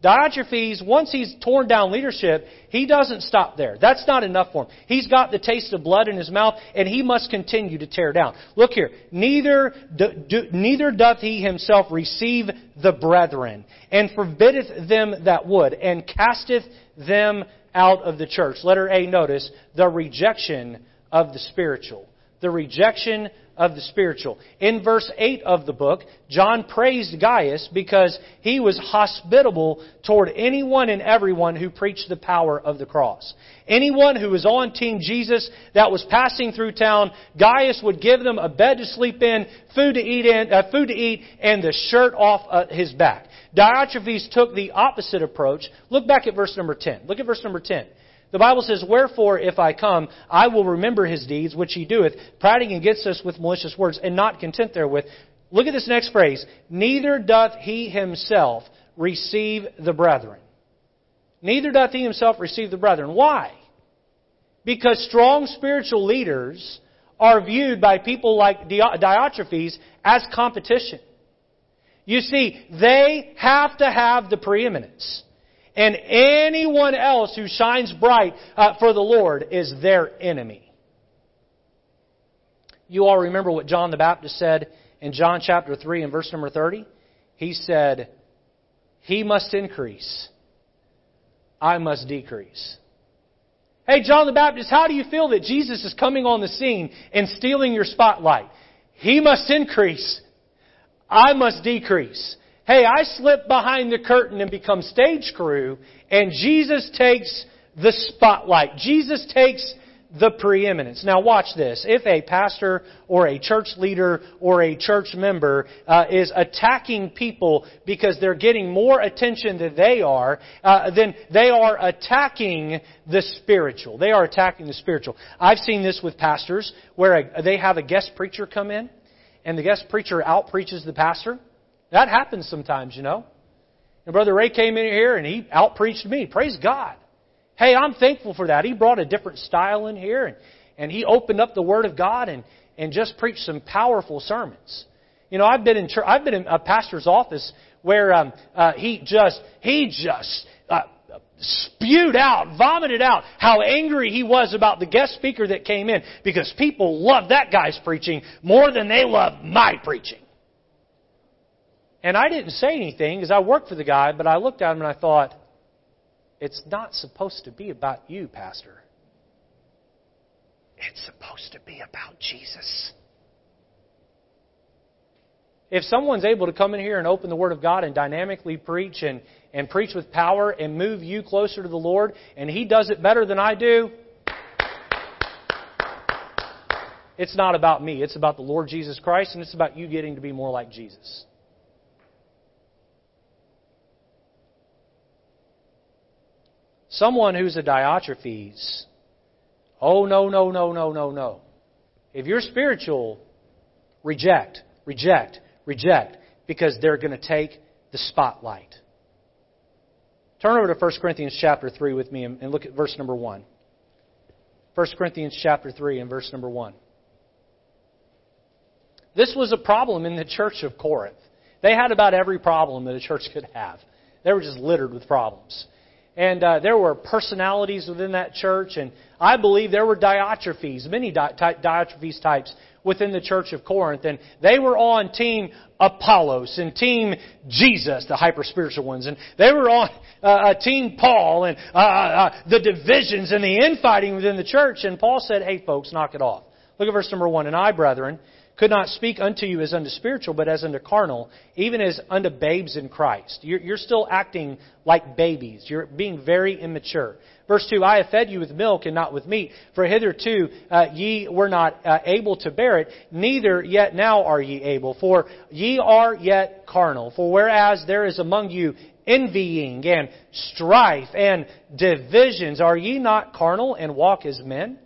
Diotrephes, once he's torn down leadership, he doesn't stop there. That's not enough for him. He's got the taste of blood in his mouth, and he must continue to tear down. Look here. Neither, do, do, neither doth he himself receive the brethren, and forbiddeth them that would, and casteth them out of the church. Letter A, notice, the rejection of the spiritual. The rejection of the spiritual. In verse 8 of the book, John praised Gaius because he was hospitable toward anyone and everyone who preached the power of the cross. Anyone who was on Team Jesus that was passing through town, Gaius would give them a bed to sleep in, food to eat in, uh, food to eat, and the shirt off uh, his back. Diotrephes took the opposite approach. Look back at verse number 10. Look at verse number 10. The Bible says, Wherefore, if I come, I will remember his deeds, which he doeth, prating against us with malicious words, and not content therewith. Look at this next phrase. Neither doth he himself receive the brethren. Neither doth he himself receive the brethren. Why? Because strong spiritual leaders are viewed by people like Diotrephes as competition. You see, they have to have the preeminence. And anyone else who shines bright uh, for the Lord is their enemy. You all remember what John the Baptist said in John chapter 3 and verse number 30? He said, He must increase, I must decrease. Hey, John the Baptist, how do you feel that Jesus is coming on the scene and stealing your spotlight? He must increase, I must decrease. Hey, I slip behind the curtain and become stage crew, and Jesus takes the spotlight. Jesus takes the preeminence. Now watch this. If a pastor or a church leader or a church member uh, is attacking people because they're getting more attention than they are, uh, then they are attacking the spiritual. They are attacking the spiritual. I've seen this with pastors where a, they have a guest preacher come in and the guest preacher out preaches the pastor that happens sometimes, you know. And Brother Ray came in here and he outpreached me. Praise God. Hey, I'm thankful for that. He brought a different style in here and, and he opened up the Word of God and, and just preached some powerful sermons. You know, I've been in church, I've been in a pastor's office where um, uh, he just he just uh, spewed out, vomited out how angry he was about the guest speaker that came in because people love that guy's preaching more than they love my preaching. And I didn't say anything because I worked for the guy, but I looked at him and I thought, it's not supposed to be about you, Pastor. It's supposed to be about Jesus. If someone's able to come in here and open the Word of God and dynamically preach and, and preach with power and move you closer to the Lord, and he does it better than I do, it's not about me. It's about the Lord Jesus Christ, and it's about you getting to be more like Jesus. Someone who's a Diotrephes, oh, no, no, no, no, no, no. If you're spiritual, reject, reject, reject, because they're going to take the spotlight. Turn over to 1 Corinthians chapter 3 with me and look at verse number 1. 1 Corinthians chapter 3 and verse number 1. This was a problem in the church of Corinth. They had about every problem that a church could have. They were just littered with problems and uh, there were personalities within that church, and I believe there were Diotrephes, many Di- Diotrephes types within the church of Corinth, and they were on team Apollos and team Jesus, the hyper spiritual ones, and they were on uh, team Paul and uh, uh, uh, the divisions and the infighting within the church. And Paul said, "Hey, folks, knock it off." Look at verse number one. And I, brethren, could not speak unto you as unto spiritual, but as unto carnal, even as unto babes in Christ. You're, you're, still acting like babies. You're being very immature. Verse 2, I have fed you with milk and not with meat, for hitherto uh, ye were not uh, able to bear it, neither yet now are ye able, for ye are yet carnal. For whereas there is among you envying and strife and divisions, are ye not carnal and walk as men?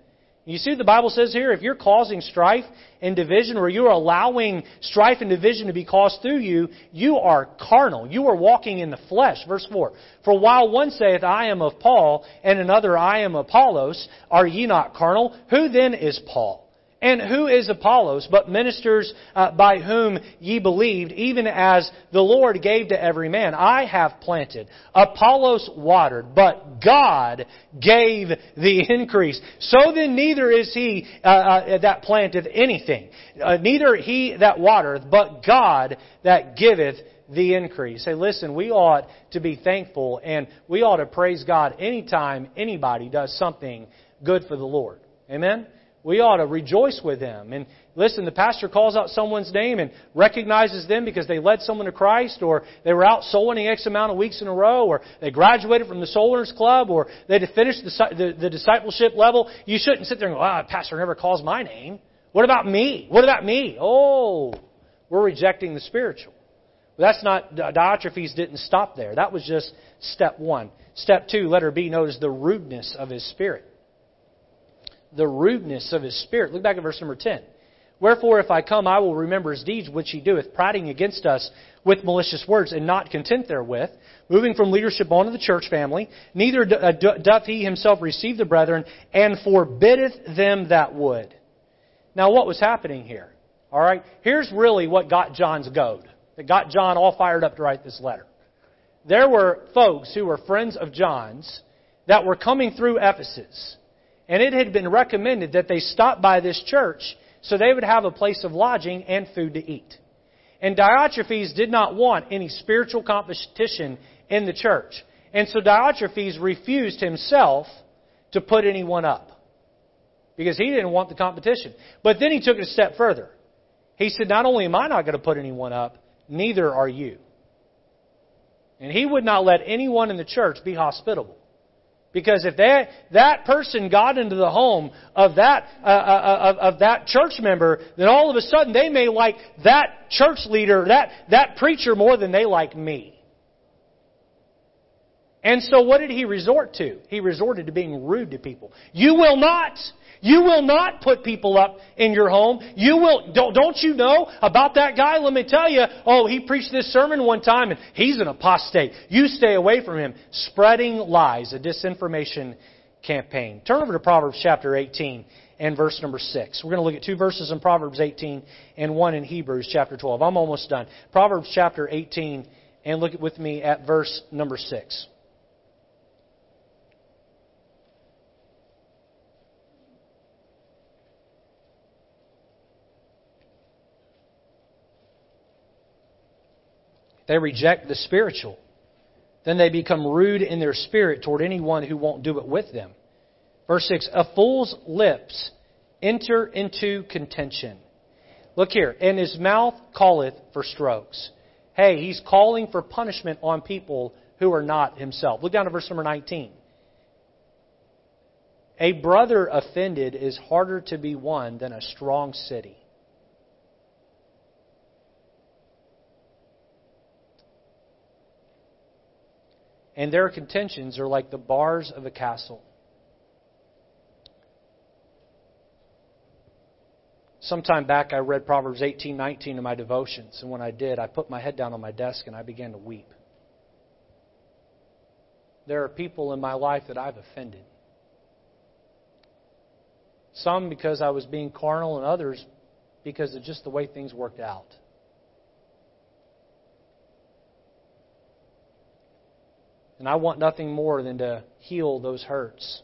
You see what the Bible says here? If you're causing strife and division, or you're allowing strife and division to be caused through you, you are carnal. You are walking in the flesh. Verse 4. For while one saith, I am of Paul, and another, I am Apollos, are ye not carnal? Who then is Paul? And who is Apollos but ministers uh, by whom ye believed, even as the Lord gave to every man? I have planted, Apollos watered, but God gave the increase. So then neither is he uh, uh, that planteth anything, uh, neither he that watereth, but God that giveth the increase. Say, listen, we ought to be thankful and we ought to praise God anytime anybody does something good for the Lord. Amen? We ought to rejoice with them. And listen, the pastor calls out someone's name and recognizes them because they led someone to Christ, or they were out soul winning X amount of weeks in a row, or they graduated from the Soul Winners Club, or they finished the, the, the discipleship level. You shouldn't sit there and go, ah, pastor never calls my name. What about me? What about me? Oh, we're rejecting the spiritual. But that's not, Diotrephes didn't stop there. That was just step one. Step two, letter B, notice the rudeness of his spirit. The rudeness of his spirit. Look back at verse number 10. Wherefore, if I come, I will remember his deeds which he doeth, prating against us with malicious words, and not content therewith, moving from leadership on to the church family. Neither uh, doth he himself receive the brethren, and forbiddeth them that would. Now, what was happening here? All right, here's really what got John's goad, that got John all fired up to write this letter. There were folks who were friends of John's that were coming through Ephesus, and it had been recommended that they stop by this church so they would have a place of lodging and food to eat. And Diotrephes did not want any spiritual competition in the church. And so Diotrephes refused himself to put anyone up because he didn't want the competition. But then he took it a step further. He said, Not only am I not going to put anyone up, neither are you. And he would not let anyone in the church be hospitable. Because if that, that person got into the home of that, uh, uh, uh, of, of that church member, then all of a sudden they may like that church leader, that, that preacher more than they like me. And so what did he resort to? He resorted to being rude to people. You will not you will not put people up in your home. You will, don't, don't you know about that guy? Let me tell you, oh, he preached this sermon one time and he's an apostate. You stay away from him. Spreading lies, a disinformation campaign. Turn over to Proverbs chapter 18 and verse number 6. We're going to look at two verses in Proverbs 18 and one in Hebrews chapter 12. I'm almost done. Proverbs chapter 18 and look with me at verse number 6. They reject the spiritual. Then they become rude in their spirit toward anyone who won't do it with them. Verse 6 A fool's lips enter into contention. Look here, and his mouth calleth for strokes. Hey, he's calling for punishment on people who are not himself. Look down to verse number 19. A brother offended is harder to be won than a strong city. And their contentions are like the bars of a castle. Sometime back, I read Proverbs 18:19 in my devotions, and when I did, I put my head down on my desk and I began to weep. There are people in my life that I've offended. Some because I was being carnal, and others because of just the way things worked out. And I want nothing more than to heal those hurts.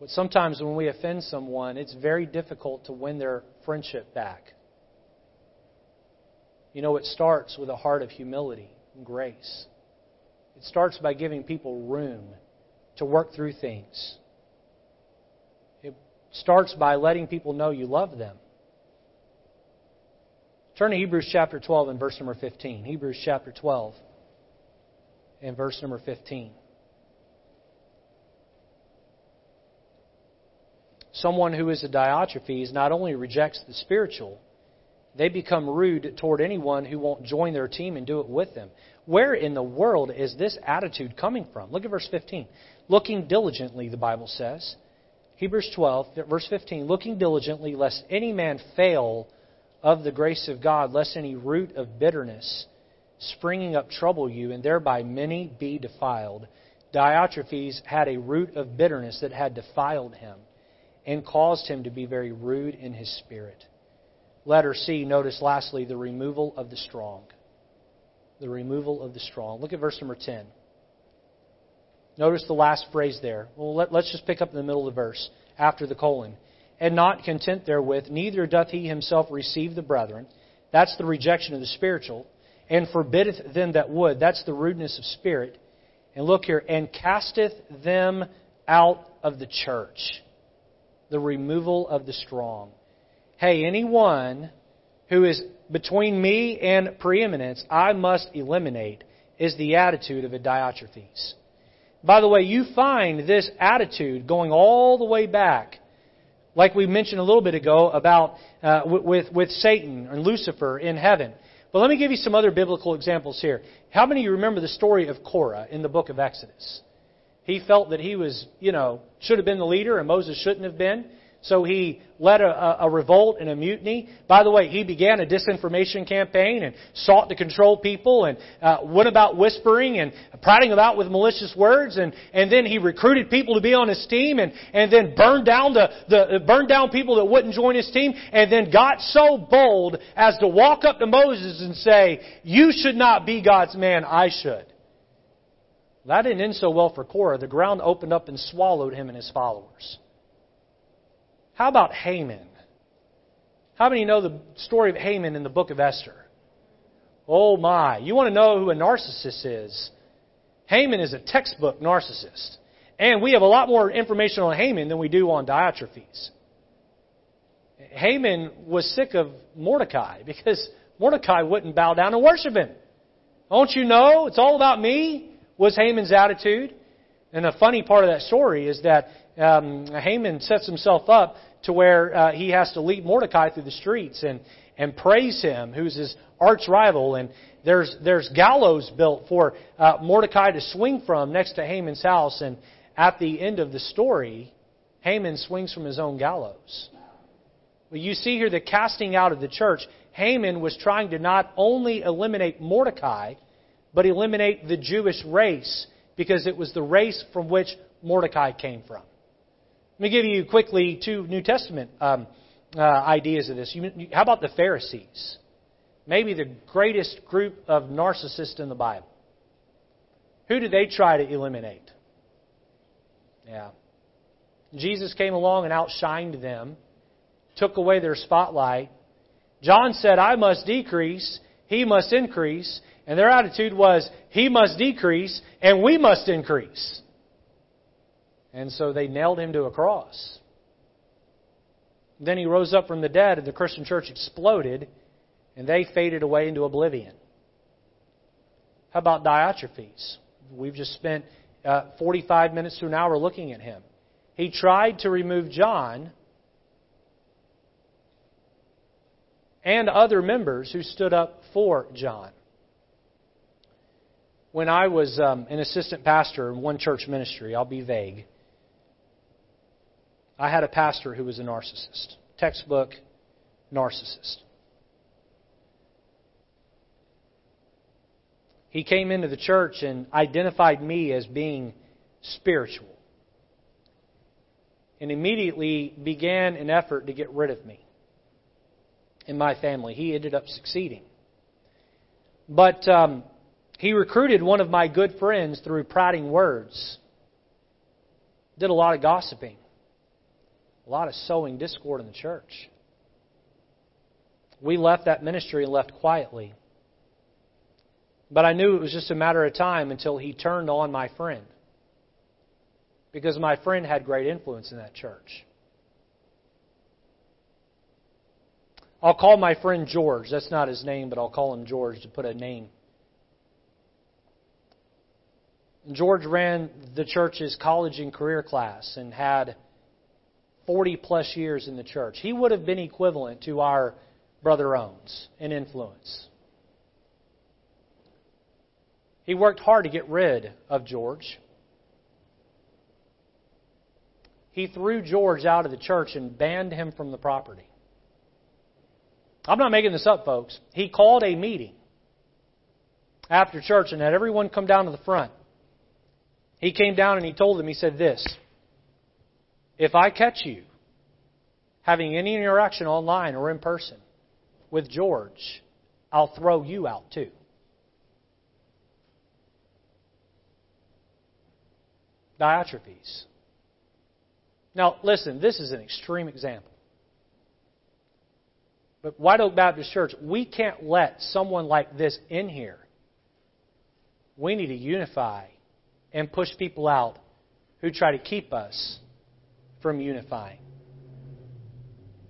But sometimes when we offend someone, it's very difficult to win their friendship back. You know, it starts with a heart of humility and grace. It starts by giving people room to work through things. It starts by letting people know you love them. Turn to Hebrews chapter 12 and verse number 15. Hebrews chapter 12 and verse number 15. Someone who is a Diotrephes not only rejects the spiritual, they become rude toward anyone who won't join their team and do it with them. Where in the world is this attitude coming from? Look at verse 15. Looking diligently, the Bible says. Hebrews 12, verse 15. Looking diligently, lest any man fail of the grace of God, lest any root of bitterness springing up trouble you, and thereby many be defiled. Diotrephes had a root of bitterness that had defiled him and caused him to be very rude in his spirit. Letter C, notice lastly the removal of the strong. The removal of the strong. Look at verse number 10. Notice the last phrase there. Well, let, us just pick up in the middle of the verse after the colon. And not content therewith, neither doth he himself receive the brethren. That's the rejection of the spiritual and forbiddeth them that would. That's the rudeness of spirit. And look here, and casteth them out of the church. The removal of the strong. Hey, anyone who is between me and preeminence, I must eliminate, is the attitude of a Diotrephes. By the way, you find this attitude going all the way back, like we mentioned a little bit ago about uh, with, with Satan and Lucifer in heaven. But let me give you some other biblical examples here. How many of you remember the story of Korah in the book of Exodus? He felt that he was, you know, should have been the leader and Moses shouldn't have been. So he led a, a, revolt and a mutiny. By the way, he began a disinformation campaign and sought to control people and uh, went about whispering and prating about with malicious words. And, and then he recruited people to be on his team and, and then burned down the, the burned down people that wouldn't join his team. And then got so bold as to walk up to Moses and say, "You should not be God's man. I should." That didn't end so well for Korah. The ground opened up and swallowed him and his followers. How about Haman? How many know the story of Haman in the book of Esther? Oh my. You want to know who a narcissist is? Haman is a textbook narcissist. And we have a lot more information on Haman than we do on Diotrephes. Haman was sick of Mordecai because Mordecai wouldn't bow down and worship him. Don't you know? It's all about me, was Haman's attitude. And the funny part of that story is that um, Haman sets himself up to where uh, he has to lead Mordecai through the streets and, and praise him, who's his arch rival. And there's, there's gallows built for uh, Mordecai to swing from next to Haman's house. And at the end of the story, Haman swings from his own gallows. Well, you see here the casting out of the church. Haman was trying to not only eliminate Mordecai, but eliminate the Jewish race because it was the race from which Mordecai came from. Let me give you quickly two New Testament um, uh, ideas of this. You, how about the Pharisees? Maybe the greatest group of narcissists in the Bible. Who did they try to eliminate? Yeah. Jesus came along and outshined them, took away their spotlight. John said, I must decrease, he must increase. And their attitude was, he must decrease, and we must increase. And so they nailed him to a cross. Then he rose up from the dead, and the Christian church exploded, and they faded away into oblivion. How about Diotrephes? We've just spent uh, 45 minutes to an hour looking at him. He tried to remove John and other members who stood up for John. When I was um, an assistant pastor in one church ministry, I'll be vague, I had a pastor who was a narcissist, textbook narcissist. He came into the church and identified me as being spiritual and immediately began an effort to get rid of me in my family. He ended up succeeding. But um, he recruited one of my good friends through prating words, did a lot of gossiping a lot of sowing discord in the church. We left that ministry and left quietly. But I knew it was just a matter of time until he turned on my friend. Because my friend had great influence in that church. I'll call my friend George. That's not his name, but I'll call him George to put a name. George ran the church's college and career class and had 40 plus years in the church. He would have been equivalent to our brother Owens in influence. He worked hard to get rid of George. He threw George out of the church and banned him from the property. I'm not making this up, folks. He called a meeting after church and had everyone come down to the front. He came down and he told them, he said this if I catch you having any interaction online or in person with George, I'll throw you out too. Diotrephes. Now, listen, this is an extreme example. But White Oak Baptist Church, we can't let someone like this in here. We need to unify and push people out who try to keep us from unifying.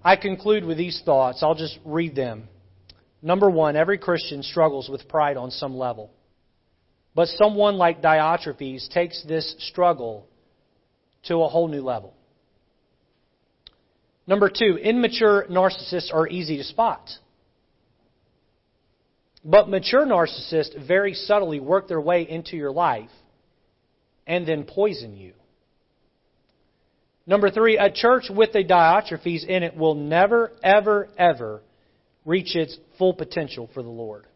I conclude with these thoughts. I'll just read them. Number one, every Christian struggles with pride on some level. But someone like Diotrephes takes this struggle to a whole new level. Number two, immature narcissists are easy to spot. But mature narcissists very subtly work their way into your life and then poison you. Number three, a church with a Diotrephes in it will never, ever, ever reach its full potential for the Lord.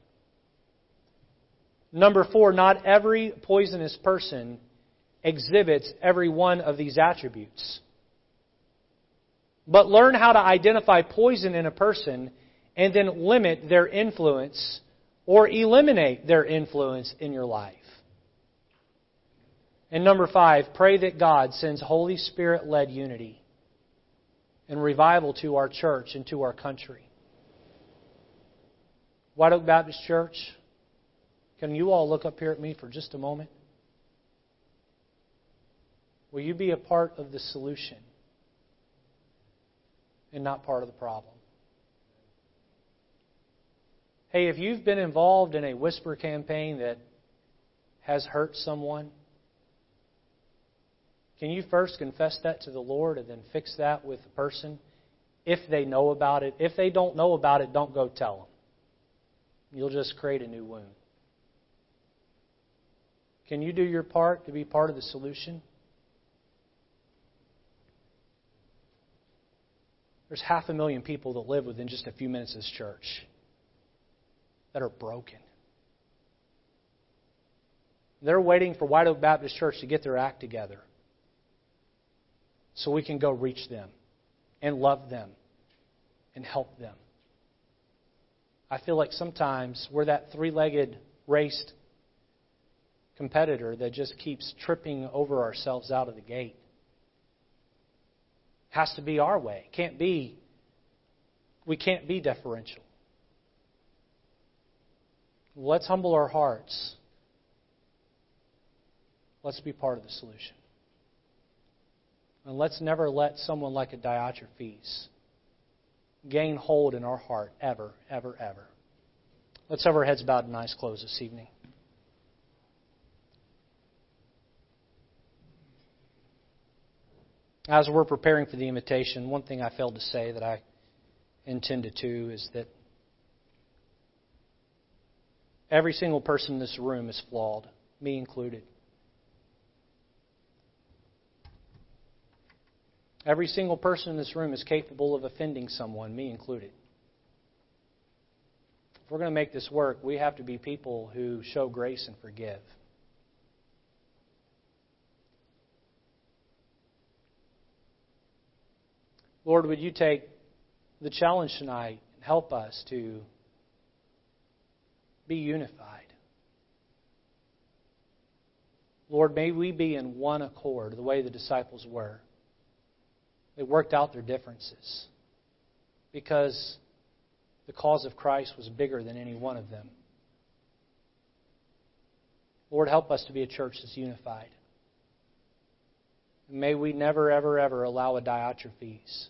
Number four, not every poisonous person exhibits every one of these attributes. But learn how to identify poison in a person and then limit their influence or eliminate their influence in your life. And number five, pray that God sends Holy Spirit led unity and revival to our church and to our country. White Oak Baptist Church, can you all look up here at me for just a moment? Will you be a part of the solution and not part of the problem? Hey, if you've been involved in a whisper campaign that has hurt someone, can you first confess that to the Lord and then fix that with the person if they know about it? If they don't know about it, don't go tell them. You'll just create a new wound. Can you do your part to be part of the solution? There's half a million people that live within just a few minutes of this church that are broken. They're waiting for White Oak Baptist Church to get their act together so we can go reach them and love them and help them. I feel like sometimes we're that three legged raced competitor that just keeps tripping over ourselves out of the gate. Has to be our way. Can't be we can't be deferential. Let's humble our hearts. Let's be part of the solution. And let's never let someone like a Diotrephes gain hold in our heart ever, ever, ever. Let's have our heads bowed and eyes closed this evening. As we're preparing for the invitation, one thing I failed to say that I intended to is that Every single person in this room is flawed, me included. Every single person in this room is capable of offending someone, me included. If we're going to make this work, we have to be people who show grace and forgive. Lord, would you take the challenge tonight and help us to be unified. Lord, may we be in one accord the way the disciples were. They worked out their differences because the cause of Christ was bigger than any one of them. Lord, help us to be a church that's unified. may we never, ever, ever allow a Diotrephes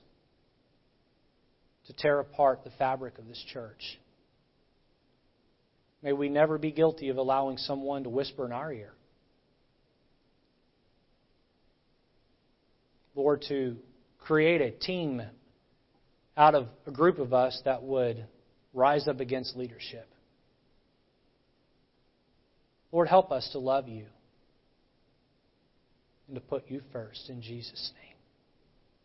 to tear apart the fabric of this church. May we never be guilty of allowing someone to whisper in our ear. Lord, to create a team out of a group of us that would rise up against leadership. Lord, help us to love you and to put you first in Jesus' name.